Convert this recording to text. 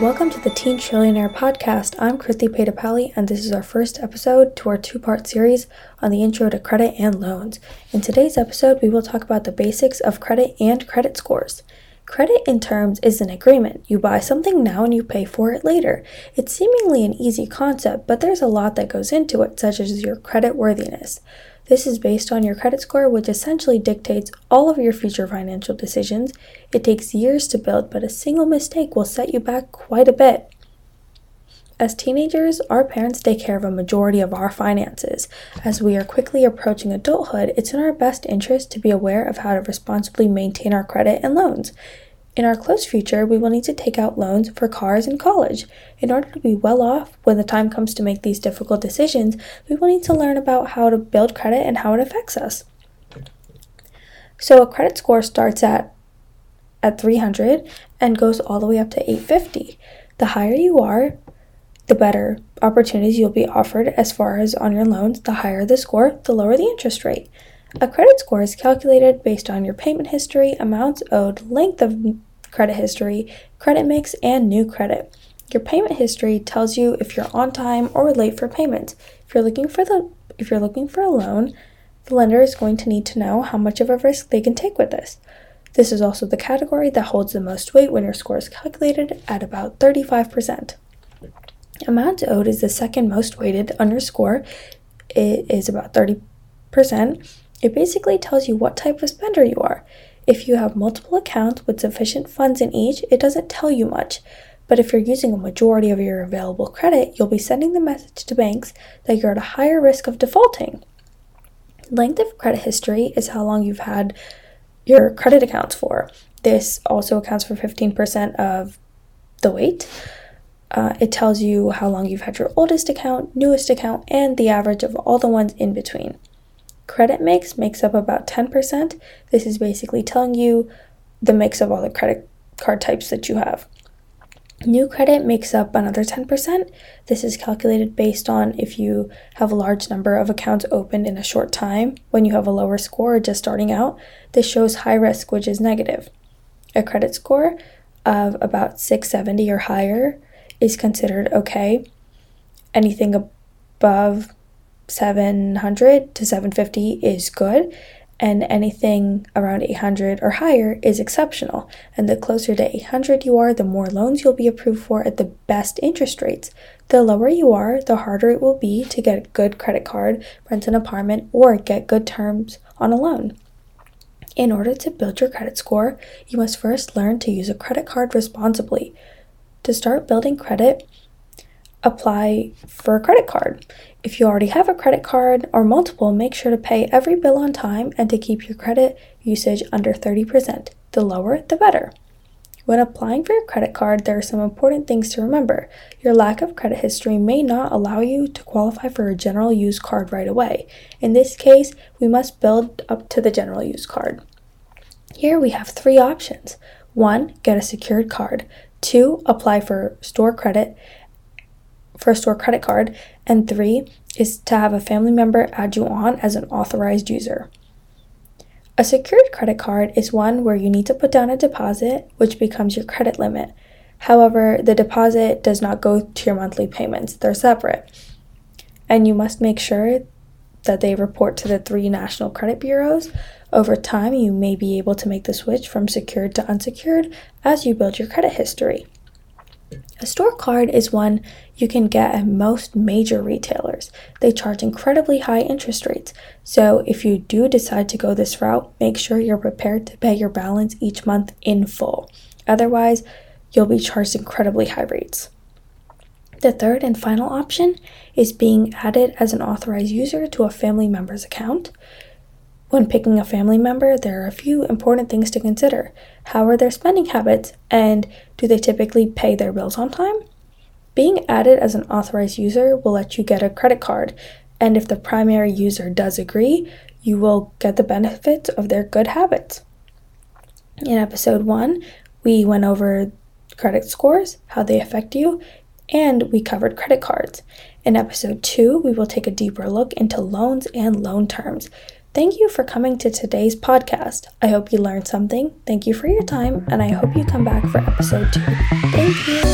Welcome to the Teen Trillionaire podcast. I'm Krithi Pedapalli, and this is our first episode to our two part series on the intro to credit and loans. In today's episode, we will talk about the basics of credit and credit scores. Credit, in terms, is an agreement. You buy something now and you pay for it later. It's seemingly an easy concept, but there's a lot that goes into it, such as your credit worthiness. This is based on your credit score, which essentially dictates all of your future financial decisions. It takes years to build, but a single mistake will set you back quite a bit. As teenagers, our parents take care of a majority of our finances. As we are quickly approaching adulthood, it's in our best interest to be aware of how to responsibly maintain our credit and loans. In our close future, we will need to take out loans for cars and college. In order to be well off when the time comes to make these difficult decisions, we will need to learn about how to build credit and how it affects us. So a credit score starts at at 300 and goes all the way up to 850. The higher you are, the better opportunities you'll be offered as far as on your loans. The higher the score, the lower the interest rate. A credit score is calculated based on your payment history, amounts owed, length of credit history, credit mix, and new credit. Your payment history tells you if you're on time or late for payment. If you're looking for the if you're looking for a loan, the lender is going to need to know how much of a risk they can take with this. This is also the category that holds the most weight when your score is calculated at about 35%. Amount owed is the second most weighted on your score. It is about 30%. It basically tells you what type of spender you are. If you have multiple accounts with sufficient funds in each, it doesn't tell you much. But if you're using a majority of your available credit, you'll be sending the message to banks that you're at a higher risk of defaulting. Length of credit history is how long you've had your credit accounts for. This also accounts for 15% of the weight. Uh, it tells you how long you've had your oldest account, newest account, and the average of all the ones in between. Credit mix makes up about 10%. This is basically telling you the mix of all the credit card types that you have. New credit makes up another 10%. This is calculated based on if you have a large number of accounts opened in a short time. When you have a lower score just starting out, this shows high risk, which is negative. A credit score of about 670 or higher is considered okay. Anything above 700 to 750 is good, and anything around 800 or higher is exceptional. And the closer to 800 you are, the more loans you'll be approved for at the best interest rates. The lower you are, the harder it will be to get a good credit card, rent an apartment, or get good terms on a loan. In order to build your credit score, you must first learn to use a credit card responsibly. To start building credit, apply for a credit card. If you already have a credit card or multiple, make sure to pay every bill on time and to keep your credit usage under 30%. The lower, the better. When applying for your credit card, there are some important things to remember. Your lack of credit history may not allow you to qualify for a general use card right away. In this case, we must build up to the general use card. Here we have three options. 1. Get a secured card. 2. Apply for store credit for a store credit card, and three is to have a family member add you on as an authorized user. A secured credit card is one where you need to put down a deposit, which becomes your credit limit. However, the deposit does not go to your monthly payments, they're separate. And you must make sure that they report to the three national credit bureaus. Over time, you may be able to make the switch from secured to unsecured as you build your credit history. A store card is one you can get at most major retailers. They charge incredibly high interest rates. So, if you do decide to go this route, make sure you're prepared to pay your balance each month in full. Otherwise, you'll be charged incredibly high rates. The third and final option is being added as an authorized user to a family member's account. When picking a family member, there are a few important things to consider. How are their spending habits, and do they typically pay their bills on time? Being added as an authorized user will let you get a credit card, and if the primary user does agree, you will get the benefits of their good habits. In episode one, we went over credit scores, how they affect you, and we covered credit cards. In episode two, we will take a deeper look into loans and loan terms. Thank you for coming to today's podcast. I hope you learned something. Thank you for your time, and I hope you come back for episode two. Thank you.